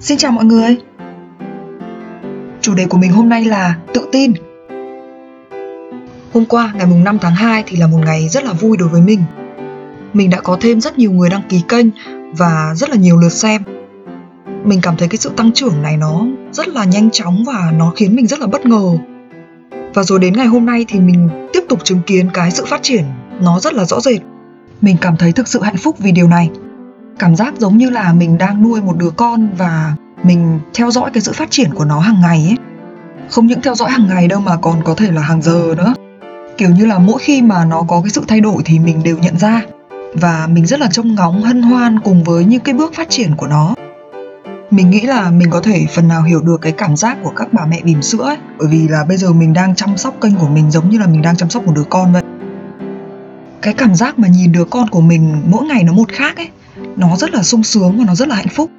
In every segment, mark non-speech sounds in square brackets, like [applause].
Xin chào mọi người. Chủ đề của mình hôm nay là tự tin. Hôm qua, ngày mùng 5 tháng 2 thì là một ngày rất là vui đối với mình. Mình đã có thêm rất nhiều người đăng ký kênh và rất là nhiều lượt xem. Mình cảm thấy cái sự tăng trưởng này nó rất là nhanh chóng và nó khiến mình rất là bất ngờ. Và rồi đến ngày hôm nay thì mình tiếp tục chứng kiến cái sự phát triển nó rất là rõ rệt. Mình cảm thấy thực sự hạnh phúc vì điều này cảm giác giống như là mình đang nuôi một đứa con và mình theo dõi cái sự phát triển của nó hàng ngày ấy. Không những theo dõi hàng ngày đâu mà còn có thể là hàng giờ nữa. Kiểu như là mỗi khi mà nó có cái sự thay đổi thì mình đều nhận ra. Và mình rất là trông ngóng, hân hoan cùng với những cái bước phát triển của nó. Mình nghĩ là mình có thể phần nào hiểu được cái cảm giác của các bà mẹ bỉm sữa ấy. Bởi vì là bây giờ mình đang chăm sóc kênh của mình giống như là mình đang chăm sóc một đứa con vậy. Cái cảm giác mà nhìn đứa con của mình mỗi ngày nó một khác ấy nó rất là sung sướng và nó rất là hạnh phúc.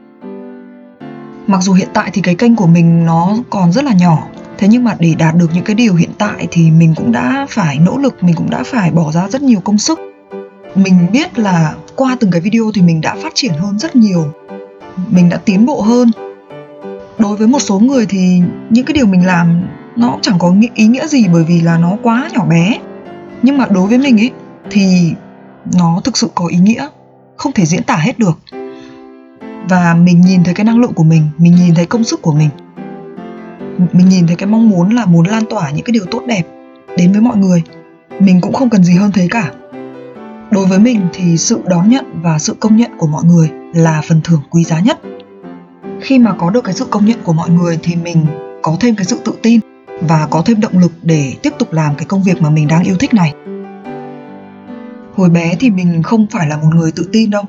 Mặc dù hiện tại thì cái kênh của mình nó còn rất là nhỏ, thế nhưng mà để đạt được những cái điều hiện tại thì mình cũng đã phải nỗ lực, mình cũng đã phải bỏ ra rất nhiều công sức. Mình biết là qua từng cái video thì mình đã phát triển hơn rất nhiều, mình đã tiến bộ hơn. Đối với một số người thì những cái điều mình làm nó cũng chẳng có ý nghĩa gì bởi vì là nó quá nhỏ bé. Nhưng mà đối với mình ấy thì nó thực sự có ý nghĩa không thể diễn tả hết được. Và mình nhìn thấy cái năng lượng của mình mình nhìn thấy công sức của mình. Mình nhìn thấy cái mong muốn là muốn lan tỏa những cái điều tốt đẹp đến với mọi người. Mình cũng không cần gì hơn thế cả. Đối với mình thì sự đón nhận và sự công nhận của mọi người là phần thưởng quý giá nhất. Khi mà có được cái sự công nhận của mọi người thì mình có thêm cái sự tự tin và có thêm động lực để tiếp tục làm cái công việc mà mình đang yêu thích này hồi bé thì mình không phải là một người tự tin đâu.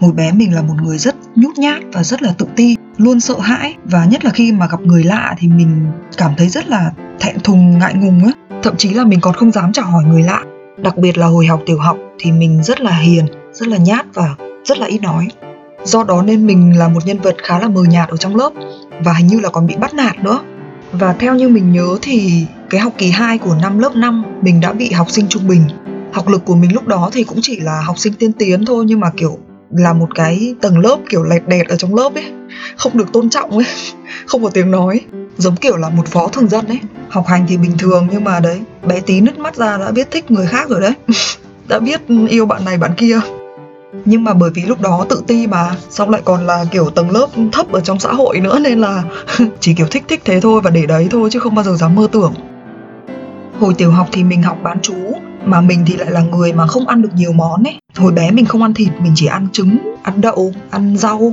Hồi bé mình là một người rất nhút nhát và rất là tự ti, luôn sợ hãi. Và nhất là khi mà gặp người lạ thì mình cảm thấy rất là thẹn thùng, ngại ngùng á. Thậm chí là mình còn không dám chào hỏi người lạ. Đặc biệt là hồi học tiểu học thì mình rất là hiền, rất là nhát và rất là ít nói. Do đó nên mình là một nhân vật khá là mờ nhạt ở trong lớp và hình như là còn bị bắt nạt nữa. Và theo như mình nhớ thì cái học kỳ 2 của năm lớp 5 mình đã bị học sinh trung bình học lực của mình lúc đó thì cũng chỉ là học sinh tiên tiến thôi, nhưng mà kiểu là một cái tầng lớp kiểu lẹt đẹt ở trong lớp ấy, không được tôn trọng ấy, [laughs] không có tiếng nói. Giống kiểu là một phó thường dân ấy, học hành thì bình thường nhưng mà đấy, bé tí nứt mắt ra đã biết thích người khác rồi đấy, [laughs] đã biết yêu bạn này bạn kia. Nhưng mà bởi vì lúc đó tự ti mà, xong lại còn là kiểu tầng lớp thấp ở trong xã hội nữa nên là [laughs] chỉ kiểu thích thích thế thôi và để đấy thôi chứ không bao giờ dám mơ tưởng. Hồi tiểu học thì mình học bán chú mà mình thì lại là người mà không ăn được nhiều món ấy. Hồi bé mình không ăn thịt, mình chỉ ăn trứng, ăn đậu, ăn rau,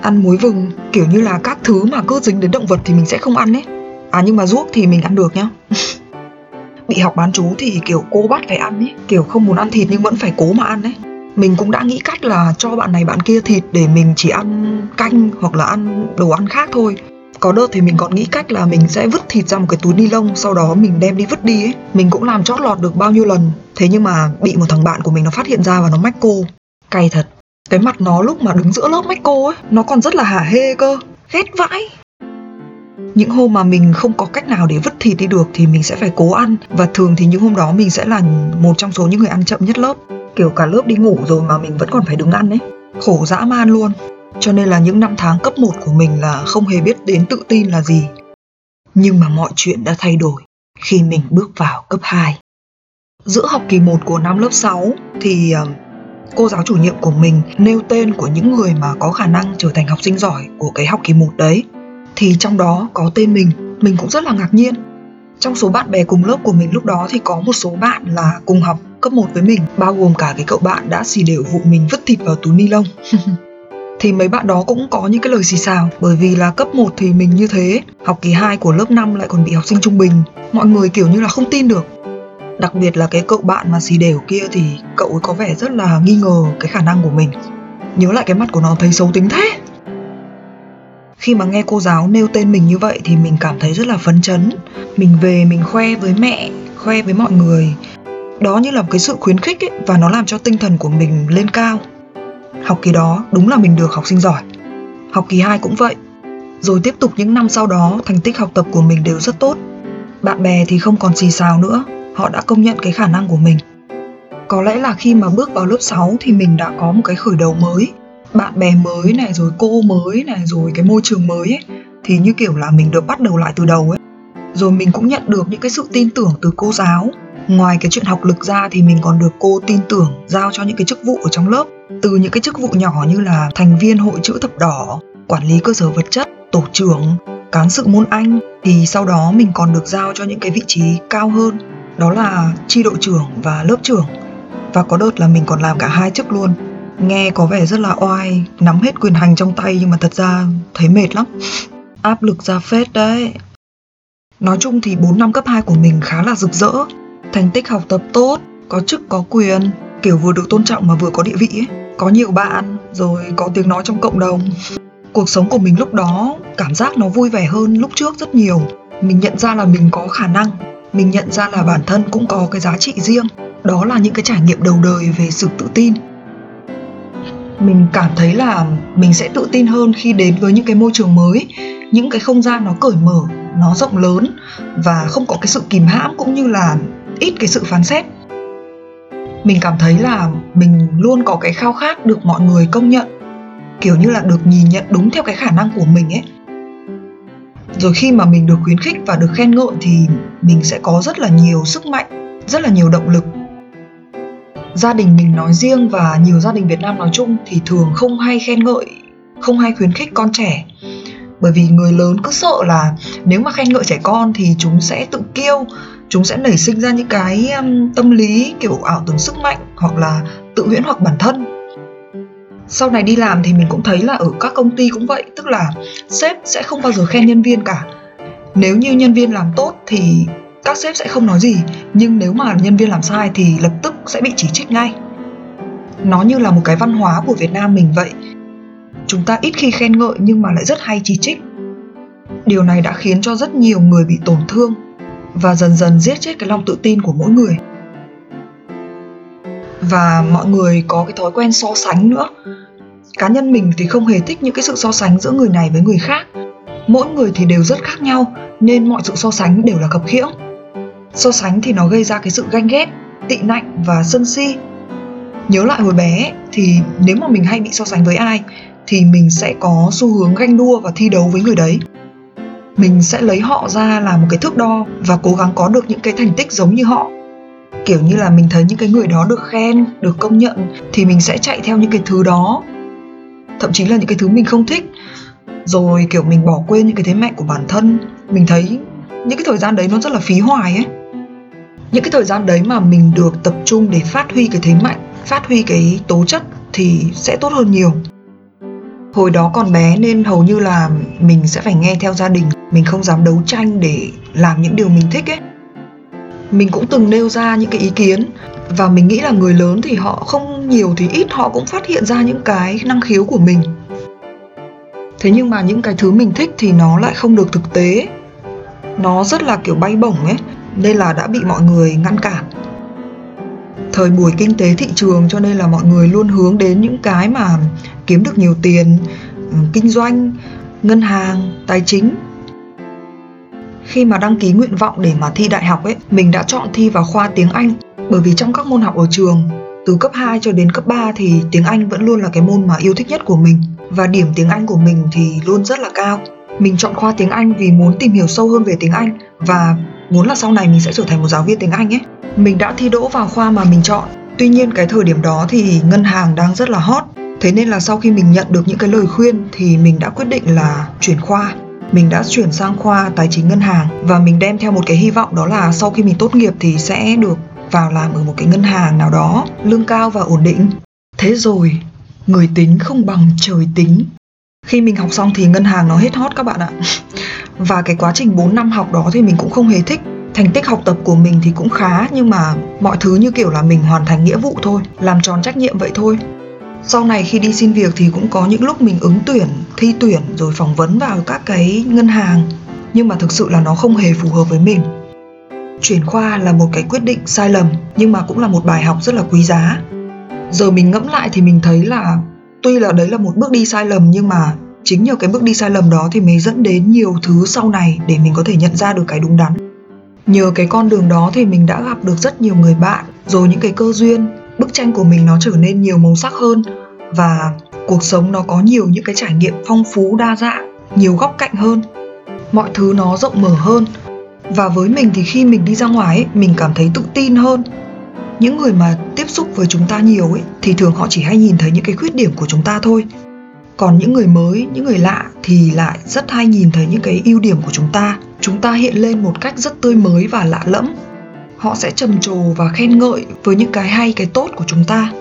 ăn muối vừng. Kiểu như là các thứ mà cứ dính đến động vật thì mình sẽ không ăn ấy. À nhưng mà ruốc thì mình ăn được nhá. [laughs] Bị học bán chú thì kiểu cô bắt phải ăn ấy. Kiểu không muốn ăn thịt nhưng vẫn phải cố mà ăn ấy. Mình cũng đã nghĩ cách là cho bạn này bạn kia thịt để mình chỉ ăn canh hoặc là ăn đồ ăn khác thôi có đợt thì mình còn nghĩ cách là mình sẽ vứt thịt ra một cái túi ni lông, sau đó mình đem đi vứt đi ấy. Mình cũng làm chót lọt được bao nhiêu lần. Thế nhưng mà bị một thằng bạn của mình nó phát hiện ra và nó mách cô. Cay thật. Cái mặt nó lúc mà đứng giữa lớp mách cô ấy, nó còn rất là hả hê cơ. Ghét vãi. Những hôm mà mình không có cách nào để vứt thịt đi được thì mình sẽ phải cố ăn. Và thường thì những hôm đó mình sẽ là một trong số những người ăn chậm nhất lớp. Kiểu cả lớp đi ngủ rồi mà mình vẫn còn phải đứng ăn ấy. Khổ dã man luôn cho nên là những năm tháng cấp 1 của mình là không hề biết đến tự tin là gì. Nhưng mà mọi chuyện đã thay đổi khi mình bước vào cấp 2. Giữa học kỳ 1 của năm lớp 6 thì ờ, cô giáo chủ nhiệm của mình nêu tên của những người mà có khả năng trở thành học sinh giỏi của cái học kỳ 1 đấy. Thì trong đó có tên mình, mình cũng rất là ngạc nhiên. Trong số bạn bè cùng lớp của mình lúc đó thì có một số bạn là cùng học cấp 1 với mình, bao gồm cả cái cậu bạn đã xì đều vụ mình vứt thịt vào túi ni lông. [laughs] thì mấy bạn đó cũng có những cái lời xì xào. Bởi vì là cấp 1 thì mình như thế học kỳ 2 của lớp 5 lại còn bị học sinh trung bình. Mọi người kiểu như là không tin được. Đặc biệt là cái cậu bạn mà xì đều kia thì cậu ấy có vẻ rất là nghi ngờ cái khả năng của mình. Nhớ lại cái mặt của nó thấy xấu tính thế. Khi mà nghe cô giáo nêu tên mình như vậy thì mình cảm thấy rất là phấn chấn. Mình về mình khoe với mẹ khoe với mọi người. Đó như là một cái sự khuyến khích ấy, và nó làm cho tinh thần của mình lên cao. Học kỳ đó đúng là mình được học sinh giỏi. Học kỳ 2 cũng vậy. Rồi tiếp tục những năm sau đó, thành tích học tập của mình đều rất tốt. Bạn bè thì không còn xì xào nữa, họ đã công nhận cái khả năng của mình. Có lẽ là khi mà bước vào lớp 6 thì mình đã có một cái khởi đầu mới. bạn bè mới này rồi cô mới này rồi cái môi trường mới ấy thì như kiểu là mình được bắt đầu lại từ đầu ấy rồi mình cũng nhận được những cái sự tin tưởng từ cô giáo ngoài cái chuyện học lực ra thì mình còn được cô tin tưởng giao cho những cái chức vụ ở trong lớp từ những cái chức vụ nhỏ như là thành viên hội chữ thập đỏ, quản lý cơ sở vật chất, tổ trưởng, cán sự môn anh, thì sau đó mình còn được giao cho những cái vị trí cao hơn, đó là chi đội trưởng và lớp trưởng. Và có đợt là mình còn làm cả hai chức luôn. Nghe có vẻ rất là oai, nắm hết quyền hành trong tay nhưng mà thật ra thấy mệt lắm. [laughs] Áp lực ra phết đấy. Nói chung thì 4 năm cấp 2 của mình khá là rực rỡ. Thành tích học tập tốt, có chức có quyền, kiểu vừa được tôn trọng mà vừa có địa vị ấy có nhiều bạn, rồi có tiếng nói trong cộng đồng. Cuộc sống của mình lúc đó, cảm giác nó vui vẻ hơn lúc trước rất nhiều. Mình nhận ra là mình có khả năng, mình nhận ra là bản thân cũng có cái giá trị riêng. Đó là những cái trải nghiệm đầu đời về sự tự tin. Mình cảm thấy là mình sẽ tự tin hơn khi đến với những cái môi trường mới, những cái không gian nó cởi mở, nó rộng lớn và không có cái sự kìm hãm cũng như là ít cái sự phán xét mình cảm thấy là mình luôn có cái khao khát được mọi người công nhận, kiểu như là được nhìn nhận đúng theo cái khả năng của mình ấy. Rồi khi mà mình được khuyến khích và được khen ngợi thì mình sẽ có rất là nhiều sức mạnh, rất là nhiều động lực. Gia đình mình nói riêng và nhiều gia đình việt nam nói chung thì thường không hay khen ngợi, không hay khuyến khích con trẻ. Bởi vì người lớn cứ sợ là nếu mà khen ngợi trẻ con thì chúng sẽ tự kiêu chúng sẽ nảy sinh ra những cái um, tâm lý kiểu ảo tưởng sức mạnh hoặc là tự huyễn hoặc bản thân. Sau này đi làm thì mình cũng thấy là ở các công ty cũng vậy tức là sếp sẽ không bao giờ khen nhân viên cả. Nếu như nhân viên làm tốt thì các sếp sẽ không nói gì nhưng nếu mà nhân viên làm sai thì lập tức sẽ bị chỉ trích ngay. Nó như là một cái văn hóa của việt nam mình vậy. Chúng ta ít khi khen ngợi nhưng mà lại rất hay chỉ trích. Điều này đã khiến cho rất nhiều người bị tổn thương và dần dần giết chết cái lòng tự tin của mỗi người. Và mọi người có cái thói quen so sánh nữa. Cá nhân mình thì không hề thích những cái sự so sánh giữa người này với người khác. Mỗi người thì đều rất khác nhau, nên mọi sự so sánh đều là khập khiễng. So sánh thì nó gây ra cái sự ganh ghét, tị nạnh và sân si. Nhớ lại hồi bé thì nếu mà mình hay bị so sánh với ai thì mình sẽ có xu hướng ganh đua và thi đấu với người đấy mình sẽ lấy họ ra làm một cái thước đo và cố gắng có được những cái thành tích giống như họ. Kiểu như là mình thấy những cái người đó được khen, được công nhận thì mình sẽ chạy theo những cái thứ đó. Thậm chí là những cái thứ mình không thích. Rồi, kiểu, mình bỏ quên những cái thế mạnh của bản thân. Mình thấy những cái thời gian đấy nó rất là phí hoài ấy. Những cái thời gian đấy mà mình được tập trung để phát huy cái thế mạnh, phát huy cái tố chất thì sẽ tốt hơn nhiều hồi đó còn bé nên hầu như là mình sẽ phải nghe theo gia đình. Mình không dám đấu tranh để làm những điều mình thích ấy. Mình cũng từng nêu ra những cái ý kiến và mình nghĩ là người lớn thì họ không nhiều thì ít, họ cũng phát hiện ra những cái năng khiếu của mình. Thế nhưng mà những cái thứ mình thích thì nó lại không được thực tế. Nó rất là kiểu bay bổng ấy, nên là đã bị mọi người ngăn cản thời buổi kinh tế thị trường, cho nên là mọi người luôn hướng đến những cái mà kiếm được nhiều tiền ừ, kinh doanh, ngân hàng, tài chính. Khi mà đăng ký nguyện vọng để mà thi đại học ấy, mình đã chọn thi vào khoa tiếng anh. Bởi vì trong các môn học ở trường, từ cấp 2 cho đến cấp 3 thì tiếng Anh vẫn luôn là cái môn mà yêu thích nhất của mình. Và điểm tiếng Anh của mình thì luôn rất là cao. Mình chọn khoa tiếng Anh vì muốn tìm hiểu sâu hơn về tiếng Anh và muốn là sau này mình sẽ trở thành một giáo viên tiếng Anh ấy. Mình đã thi đỗ vào khoa mà mình chọn. Tuy nhiên cái thời điểm đó thì ngân hàng đang rất là hot. Thế nên là sau khi mình nhận được những cái lời khuyên thì mình đã quyết định là chuyển khoa mình đã chuyển sang khoa tài chính ngân hàng và mình đem theo một cái hy vọng đó là sau khi mình tốt nghiệp thì sẽ được vào làm ở một cái ngân hàng nào đó lương cao và ổn định thế rồi, người tính không bằng trời tính khi mình học xong thì ngân hàng nó hết hot các bạn ạ. [laughs] Và cái quá trình 4 năm học đó thì mình cũng không hề thích. Thành tích học tập của mình thì cũng khá, nhưng mà mọi thứ như kiểu là mình hoàn thành nghĩa vụ thôi, làm tròn trách nhiệm vậy thôi. Sau này khi đi xin việc thì cũng có những lúc mình ứng tuyển, thi tuyển, rồi phỏng vấn vào các cái ngân hàng. Nhưng mà thực sự là nó không hề phù hợp với mình. Chuyển khoa là một cái quyết định sai lầm, nhưng mà cũng là một bài học rất là quý giá. Giờ mình ngẫm lại thì mình thấy là tuy là đấy là một bước đi sai lầm nhưng mà chính nhờ cái bước đi sai lầm đó thì mới dẫn đến nhiều thứ sau này để mình có thể nhận ra được cái đúng đắn. Nhờ cái con đường đó thì mình đã gặp được rất nhiều người bạn rồi những cái cơ duyên bức tranh của mình nó trở nên nhiều màu sắc hơn và cuộc sống nó có nhiều những cái trải nghiệm phong phú đa dạng nhiều góc cạnh hơn. Mọi thứ nó rộng mở hơn. Và với mình thì khi mình đi ra ngoài ấy, mình cảm thấy tự tin hơn những người mà tiếp xúc với chúng ta nhiều ấy, thì thường họ chỉ hay nhìn thấy những cái khuyết điểm của chúng ta thôi. Còn những người mới, những người lạ thì lại rất hay nhìn thấy những cái ưu điểm của chúng ta. Chúng ta hiện lên một cách rất tươi mới và lạ lẫm. Họ sẽ trầm trồ và khen ngợi với những cái hay, cái tốt của chúng ta.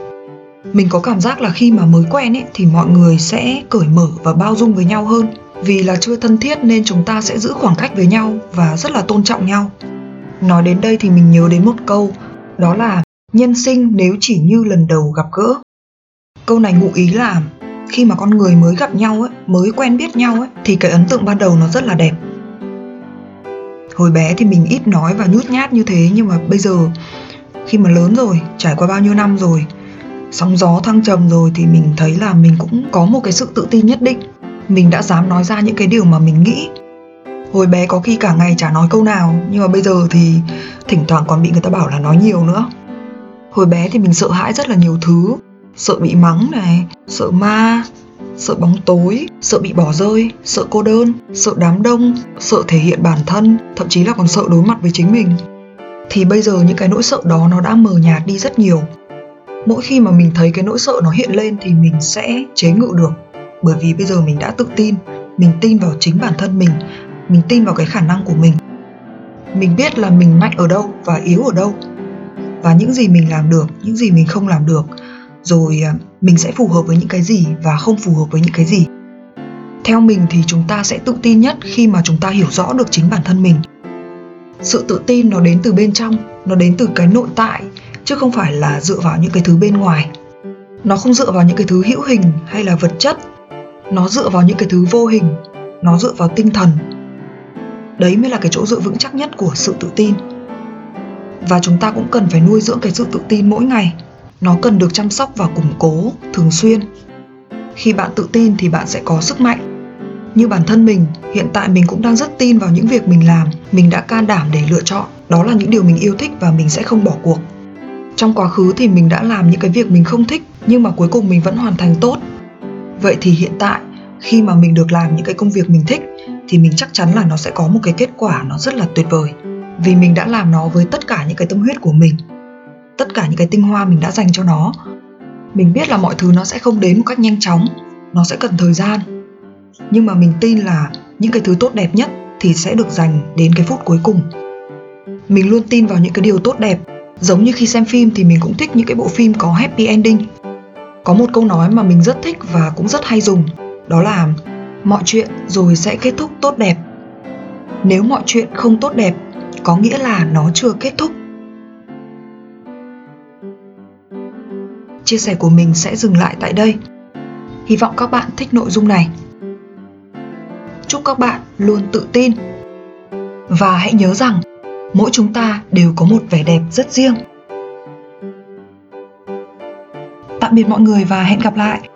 Mình có cảm giác là khi mà mới quen ấy, thì mọi người sẽ cởi mở và bao dung với nhau hơn. Vì là chưa thân thiết nên chúng ta sẽ giữ khoảng cách với nhau và rất là tôn trọng nhau. Nói đến đây thì mình nhớ đến một câu đó là, nhân sinh nếu chỉ như lần đầu gặp gỡ. Câu này ngụ ý là, khi mà con người mới gặp nhau ấy, mới quen biết nhau ấy, thì cái ấn tượng ban đầu nó rất là đẹp. Hồi bé thì mình ít nói và nhút nhát như thế, nhưng mà bây giờ, khi mà lớn rồi, trải qua bao nhiêu năm rồi, sóng gió thăng trầm rồi thì mình thấy là mình cũng có một cái sự tự tin nhất định. Mình đã dám nói ra những cái điều mà mình nghĩ hồi bé có khi cả ngày chả nói câu nào, nhưng mà bây giờ thì thỉnh thoảng còn bị người ta bảo là nói nhiều nữa. Hồi bé thì mình sợ hãi rất là nhiều thứ. Sợ bị mắng này, sợ ma, sợ bóng tối, sợ bị bỏ rơi, sợ cô đơn, sợ đám đông, sợ thể hiện bản thân, thậm chí là còn sợ đối mặt với chính mình. Thì bây giờ những cái nỗi sợ đó nó đã mờ nhạt đi rất nhiều. Mỗi khi mà mình thấy cái nỗi sợ nó hiện lên thì mình sẽ chế ngự được. Bởi vì bây giờ mình đã tự tin, mình tin vào chính bản thân mình mình tin vào cái khả năng của mình. Mình biết là mình mạnh ở đâu và yếu ở đâu. Và những gì mình làm được, những gì mình không làm được, rồi à, mình sẽ phù hợp với những cái gì và không phù hợp với những cái gì. Theo mình thì chúng ta sẽ tự tin nhất khi mà chúng ta hiểu rõ được chính bản thân mình. Sự tự tin nó đến từ bên trong, nó đến từ cái nội tại, chứ không phải là dựa vào những cái thứ bên ngoài. Nó không dựa vào những cái thứ hữu hình hay là vật chất. Nó dựa vào những cái thứ vô hình, nó dựa vào tinh thần đấy mới là cái chỗ dựa vững chắc nhất của sự tự tin. Và chúng ta cũng cần phải nuôi dưỡng cái sự tự tin mỗi ngày. Nó cần được chăm sóc và củng cố thường xuyên. Khi bạn tự tin thì bạn sẽ có sức mạnh. Như bản thân mình, hiện tại mình cũng đang rất tin vào những việc mình làm, mình đã can đảm để lựa chọn. Đó là những điều mình yêu thích và mình sẽ không bỏ cuộc. Trong quá khứ thì mình đã làm những cái việc mình không thích, nhưng mà cuối cùng mình vẫn hoàn thành tốt. Vậy thì hiện tại, khi mà mình được làm những cái công việc mình thích thì mình chắc chắn là nó sẽ có một cái kết quả nó rất là tuyệt vời. Vì mình đã làm nó với tất cả những cái tâm huyết của mình, tất cả những cái tinh hoa mình đã dành cho nó. Mình biết là mọi thứ nó sẽ không đến một cách nhanh chóng, nó sẽ cần thời gian. Nhưng mà mình tin là những cái thứ tốt đẹp nhất thì sẽ được dành đến cái phút cuối cùng. Mình luôn tin vào những cái điều tốt đẹp. Giống như khi xem phim thì mình cũng thích những cái bộ phim có happy ending. Có một câu nói mà mình rất thích và cũng rất hay dùng, đó là mọi chuyện rồi sẽ kết thúc tốt đẹp. Nếu mọi chuyện không tốt đẹp, có nghĩa là nó chưa kết thúc. Chia sẻ của mình sẽ dừng lại tại đây. Hy vọng các bạn thích nội dung này. Chúc các bạn luôn tự tin. Và hãy nhớ rằng, mỗi chúng ta đều có một vẻ đẹp rất riêng. Tạm biệt mọi người và hẹn gặp lại.